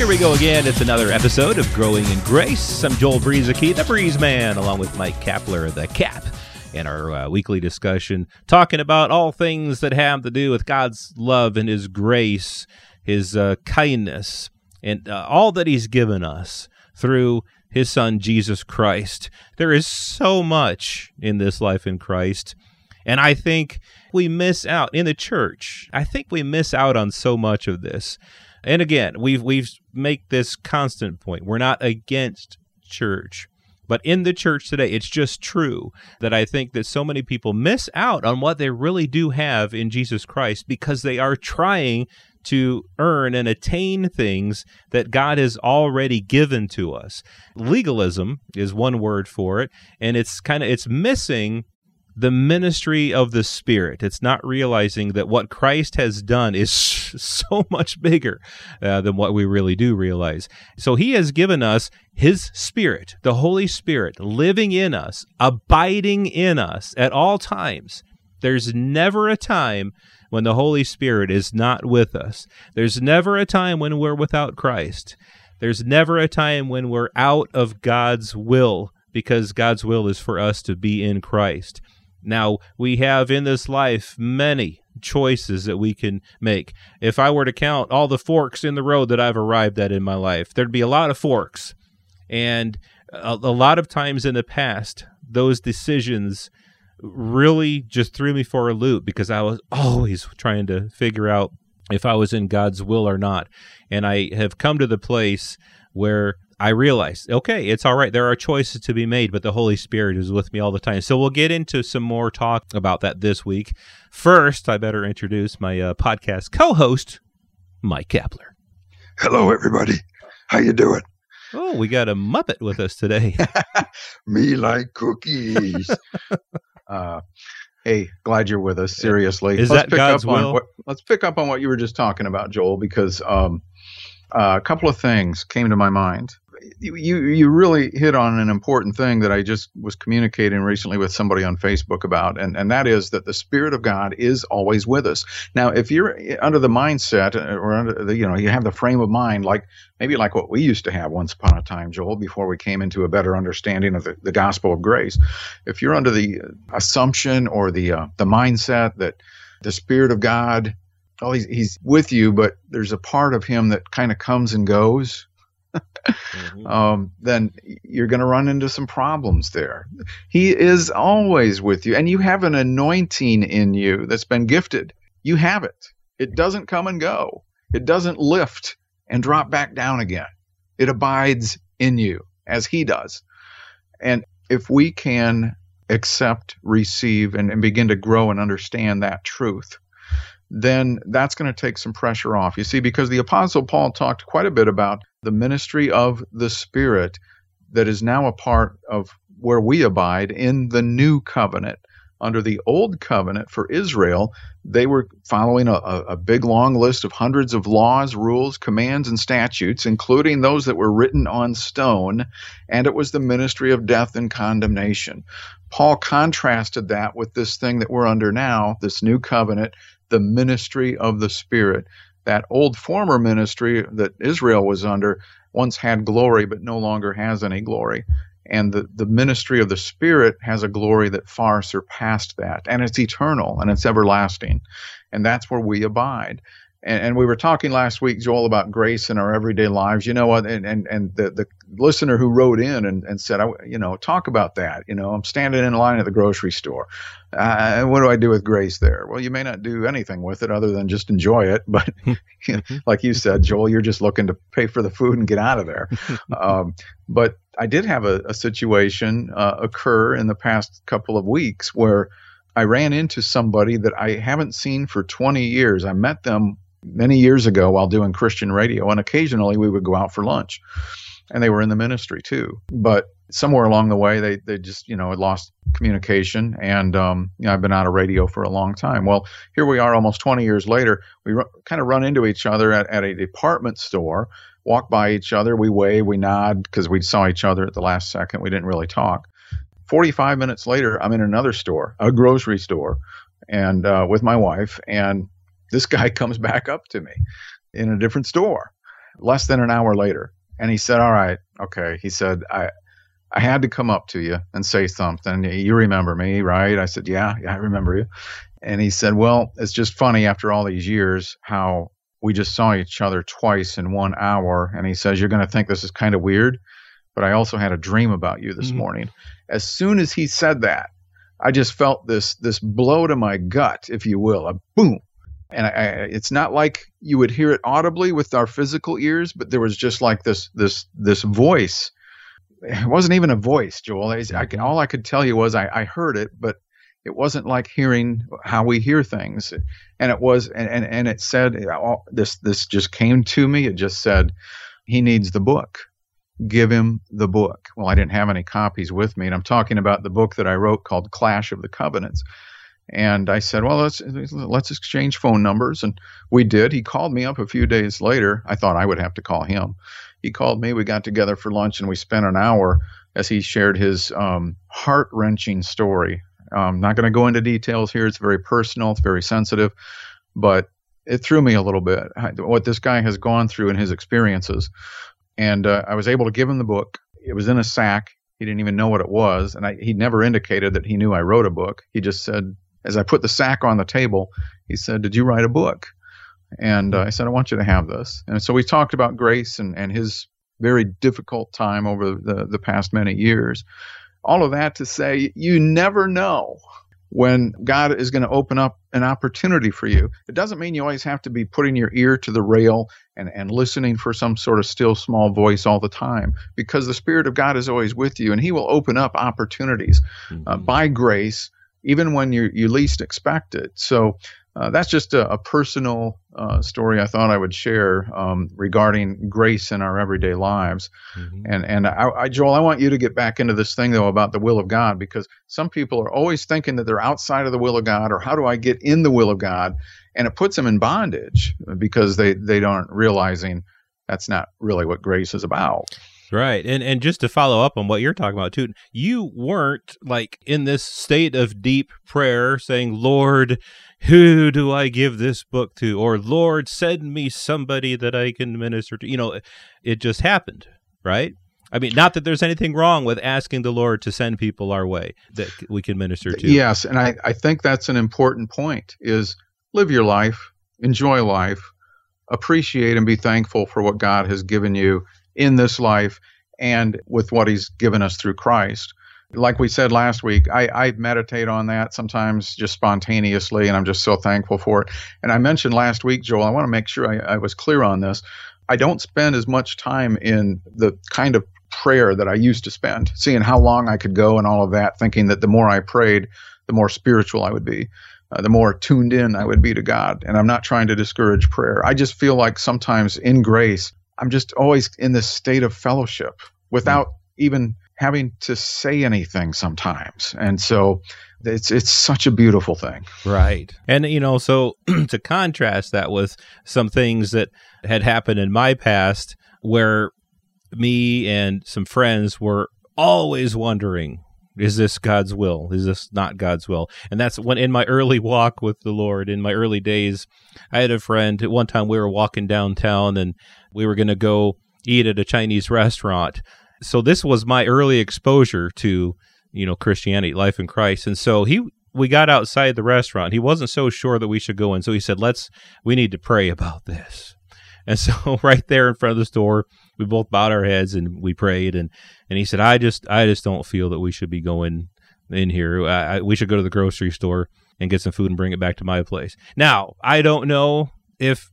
Here we go again. It's another episode of Growing in Grace. I'm Joel Brueseke, the Breeze Man, along with Mike Kapler, the Cap, in our uh, weekly discussion, talking about all things that have to do with God's love and His grace, His uh, kindness, and uh, all that He's given us through His Son, Jesus Christ. There is so much in this life in Christ. And I think we miss out in the church. I think we miss out on so much of this. And again, we've we've make this constant point. We're not against church. But in the church today, it's just true that I think that so many people miss out on what they really do have in Jesus Christ because they are trying to earn and attain things that God has already given to us. Legalism is one word for it, and it's kind of it's missing the ministry of the Spirit. It's not realizing that what Christ has done is so much bigger uh, than what we really do realize. So He has given us His Spirit, the Holy Spirit, living in us, abiding in us at all times. There's never a time when the Holy Spirit is not with us. There's never a time when we're without Christ. There's never a time when we're out of God's will because God's will is for us to be in Christ. Now, we have in this life many choices that we can make. If I were to count all the forks in the road that I've arrived at in my life, there'd be a lot of forks. And a, a lot of times in the past, those decisions really just threw me for a loop because I was always trying to figure out if I was in God's will or not. And I have come to the place where I realized, okay, it's all right. There are choices to be made, but the Holy Spirit is with me all the time. So we'll get into some more talk about that this week. First, I better introduce my uh, podcast co-host, Mike Kapler. Hello, everybody. How you doing? Oh, we got a Muppet with us today. me like cookies. uh, hey, glad you're with us. Seriously, is let's that God's will? What, let's pick up on what you were just talking about, Joel, because um, uh, a couple of things came to my mind you you really hit on an important thing that I just was communicating recently with somebody on Facebook about, and and that is that the Spirit of God is always with us. Now, if you're under the mindset uh, or under the, you know you have the frame of mind like maybe like what we used to have once upon a time, Joel, before we came into a better understanding of the, the gospel of grace. If you're under the assumption or the uh, the mindset that the Spirit of God well, he's, he's with you, but there's a part of him that kind of comes and goes mm-hmm. um, then you're going to run into some problems there. He is always with you, and you have an anointing in you that's been gifted. You have it. It doesn't come and go, it doesn't lift and drop back down again. It abides in you as He does. And if we can accept, receive, and, and begin to grow and understand that truth, then that's going to take some pressure off. You see, because the Apostle Paul talked quite a bit about the ministry of the Spirit that is now a part of where we abide in the new covenant. Under the old covenant for Israel, they were following a, a, big long list of hundreds of laws, rules, commands, and statutes, including those that were written on stone, and it was the ministry of death and condemnation. Paul contrasted that with this thing that we're under now, this new covenant, the ministry of the Spirit. That old former ministry that Israel was under once had glory, but no longer has any glory. And the, the ministry of the Spirit has a glory that far surpassed that. And it's eternal and it's everlasting. And that's where we abide and, and, we were talking last week, Joel, about grace in our everyday lives. You know what? And and, and the, the listener who wrote in and, and said, I, you know, talk about that. You know, I'm standing in line at the grocery store. Uh, what do I do with grace there? Well, you may not do anything with it other than just enjoy it. But like you said, Joel, you're just looking to pay for the food and get out of there. um, but I did have a, a situation uh, occur in the past couple of weeks where I ran into somebody that I haven't seen for 20 years. I met them many years ago while doing Christian radio, and occasionally we would go out for lunch. And they were in the ministry too. But somewhere along the way they they just you know had lost communication and um, you know I've been out of radio for a long time. Well, here we are almost 20 years later. We kind of run into each other at, at a department store, walk by each other, we wave, we nod because we saw each other at the last second. We didn't really talk. 45 minutes later, I'm in another store, a grocery store, and uh, with my wife, and this guy comes back up to me in a different store less than an hour later. And he said, All right, okay. He said, I, I had to come up to you and say something. You remember me, right? I said, Yeah, yeah, I remember you. And he said, Well, it's just funny after all these years how we just saw each other twice in one hour. And he says, You're going to think this is kind of weird, but I also had a dream about you this Mhm. morning. As soon as he said that, I just felt this this blow to my gut, if you will, a boom. And I, it's not like you would hear it audibly with our physical ears, but there was just like this this this voice. It wasn't even a voice, Joel. I, all I could tell you was I, I heard it, but it wasn't like hearing how we hear things. And it was, and and, and it said all, this this just came to me. It just said, he needs the book give him the book. Well, I didn't have any copies with me, and I'm talking about the book that I wrote called Clash of the Covenants. And I said, well, let's let's exchange phone numbers, and we did. He called me up a few days later. I thought I would have to call him. He called me. We got together for lunch, and we spent an hour as he shared his um, heart wrenching story. I'm not going to go into details here. It's very personal. It's very sensitive, but it threw me a little bit what this guy has gone through in his experiences and uh, I was able to give him the book. It was in a sack. He didn't even know what it was, and I, he never indicated that he knew I wrote a book. He just said, as I put the sack on the table, he said, "Did you write a book?" And uh, I said, "I want you to have this." And so we talked about grace and, and his very difficult time over the, the past many years. All of that to say, you never know when God is going to open up an opportunity for you. It doesn't mean you always have to be putting your ear to the rail and, and listening for some sort of still small voice all the time because the Spirit of God is always with you and He will open up opportunities uh, Mhm. by grace, even when you, you least expect it. So uh, that's just a, a personal uh, story I thought I would share um, regarding grace in our everyday lives. Mhm. And and I, I, Joel, I want you to get back into this thing though about the will of God because some people are always thinking that they're outside of the will of God or how do I get in the will of God, and it puts them in bondage because they they aren't realizing that's not really what grace is about. Right. And and just to follow up on what you're talking about too, you weren't like in this state of deep prayer saying, "Lord, who do I give this book to?" or "Lord, send me somebody that I can minister to." You know, it just happened, right? I mean, not that there's anything wrong with asking the Lord to send people our way that we can minister to. Yes, and I, I think that's an important point is live your life, enjoy life, appreciate and be thankful for what God has given you in this life and with what he's given us through Christ. Like we said last week, I, I meditate on that sometimes just spontaneously, and I'm just so thankful for it. And I mentioned last week, Joel, I want to make sure I, I was clear on this. I don't spend as much time in the kind of prayer that I used to spend, seeing how long I could go and all of that, thinking that the more I prayed, the more spiritual I would be, uh, the more tuned in I would be to God. And I'm not trying to discourage prayer. I just feel like sometimes in grace, I'm just always in this state of fellowship without even having to say anything sometimes. And so it's it's such a beautiful thing. Right. And, you know, so to contrast that with some things that had happened in my past where me and some friends were always wondering, is this God's will? Is this not God's will? And that's when in my early walk with the Lord, in my early days, I had a friend. At one time, we were walking downtown and we were going to go eat at a Chinese restaurant. So this was my early exposure to, you know, Christianity, life in Christ. And so he we got outside the restaurant. He wasn't so sure that we should go in. So he said, "Let's we need to pray about this." And so right there in front of the store, we both bowed our heads and we prayed and and he said, "I just I just don't feel that we should be going in here. I, I, we should go to the grocery store and get some food and bring it back to my place." Now, I don't know if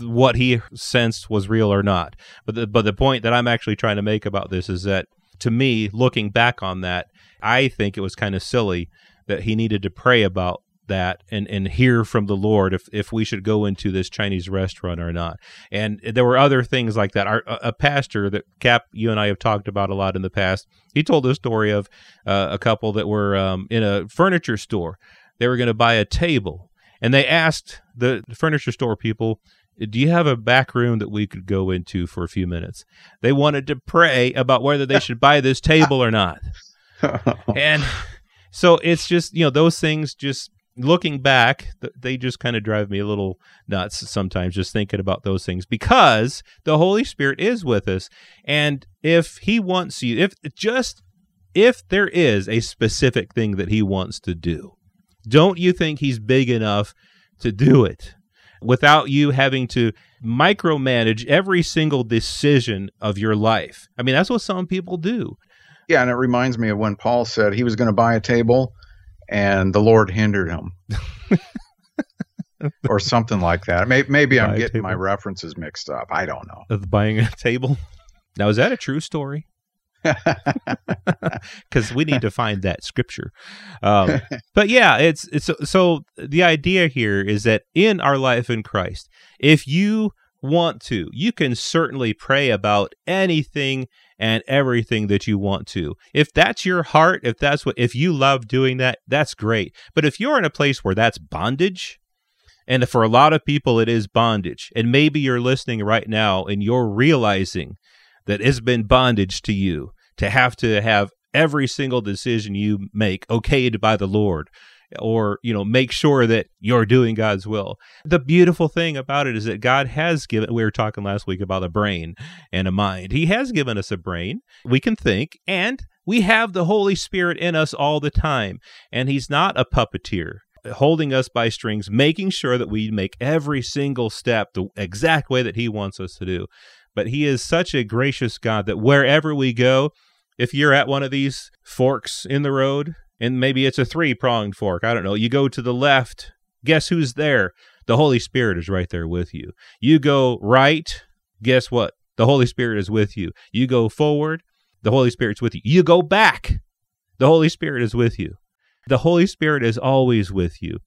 what he sensed was real or not. But the, but the point that I'm actually trying to make about this is that to me, looking back on that, I think it was kind of silly that he needed to pray about that and, and hear from the Lord if, if we should go into this Chinese restaurant or not. And there were other things like that. Our, a pastor that Cap, you and I have talked about a lot in the past, he told a story of uh, a couple that were um, in a furniture store. They were going to buy a table, and they asked the furniture store people, do you have a back room that we could go into for a few minutes? They wanted to pray about whether they should buy this table or not. and so it's just, you know, those things just looking back, they just kind of drive me a little nuts sometimes just thinking about those things because the Holy Spirit is with us. And if He wants you, if just if there is a specific thing that He wants to do, don't you think He's big enough to do it? without you having to micromanage every single decision of your life. I mean, that's what some people do. Yeah, and it reminds me of when Paul said he was going to buy a table and the Lord hindered him. or something like that. Maybe, maybe I'm getting my references mixed up. I don't know. Of buying a table. Now, is that a true story? because we need to find that scripture. Um, but yeah, it's it's so the idea here is that in our life in Christ, if you want to, you can certainly pray about anything and everything that you want to. If that's your heart, if that's what if you love doing that, that's great. But if you're in a place where that's bondage, and for a lot of people it is bondage, and maybe you're listening right now and you're realizing that it's been bondage to you to have to have every single decision you make okayed by the Lord or you know make sure that you're doing God's will. The beautiful thing about it is that God has given we were talking last week about a brain and a mind. He has given us a brain. We can think and we have the Holy Spirit in us all the time and he's not a puppeteer holding us by strings making sure that we make every single step the exact way that he wants us to do. But he is such a gracious God that wherever we go, if you're at one of these forks in the road, and maybe it's a three pronged fork, I don't know, you go to the left, guess who's there? The Holy Spirit is right there with you. You go right, guess what? The Holy Spirit is with you. You go forward, the Holy Spirit's with you. You go back, the Holy Spirit is with you. The Holy Spirit is always with you.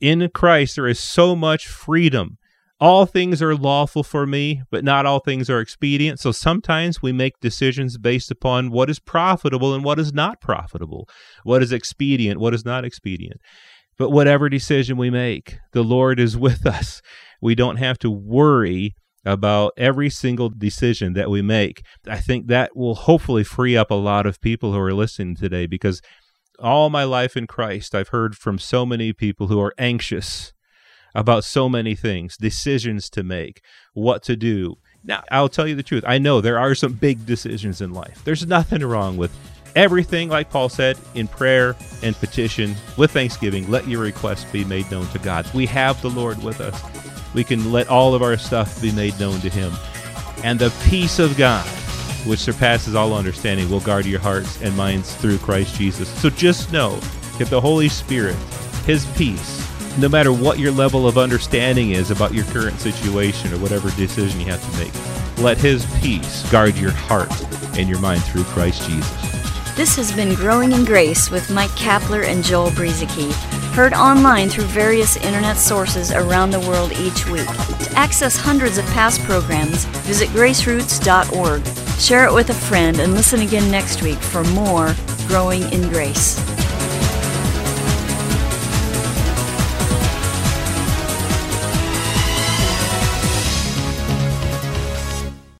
In Christ, there is so much freedom all things are lawful for me, but not all things are expedient. So sometimes we make decisions based upon what is profitable and what is not profitable, what is expedient, what is not expedient. But whatever decision we make, the Lord is with us. We don't have to worry about every single decision that we make. I think that will hopefully free up a lot of people who are listening today because all my life in Christ, I've heard from so many people who are anxious about so many things, decisions to make, what to do. Now, I'll tell you the truth. I know there are some big decisions in life. There's nothing wrong with everything, like Paul said, in prayer and petition with thanksgiving. Let your requests be made known to God. We have the Lord with us. We can let all of our stuff be made known to Him. And the peace of God, which surpasses all understanding, will guard your hearts and minds through Christ Jesus. So just know that the Holy Spirit, His peace, no matter what your level of understanding is about your current situation or whatever decision you have to make, let His peace guard your heart and your mind through Christ Jesus. This has been Growing in Grace with Mike Kapler and Joel Brueseke, heard online through various internet sources around the world each week. To access hundreds of past programs, visit graceroots.org. Share it with a friend and listen again next week for more Growing in Grace.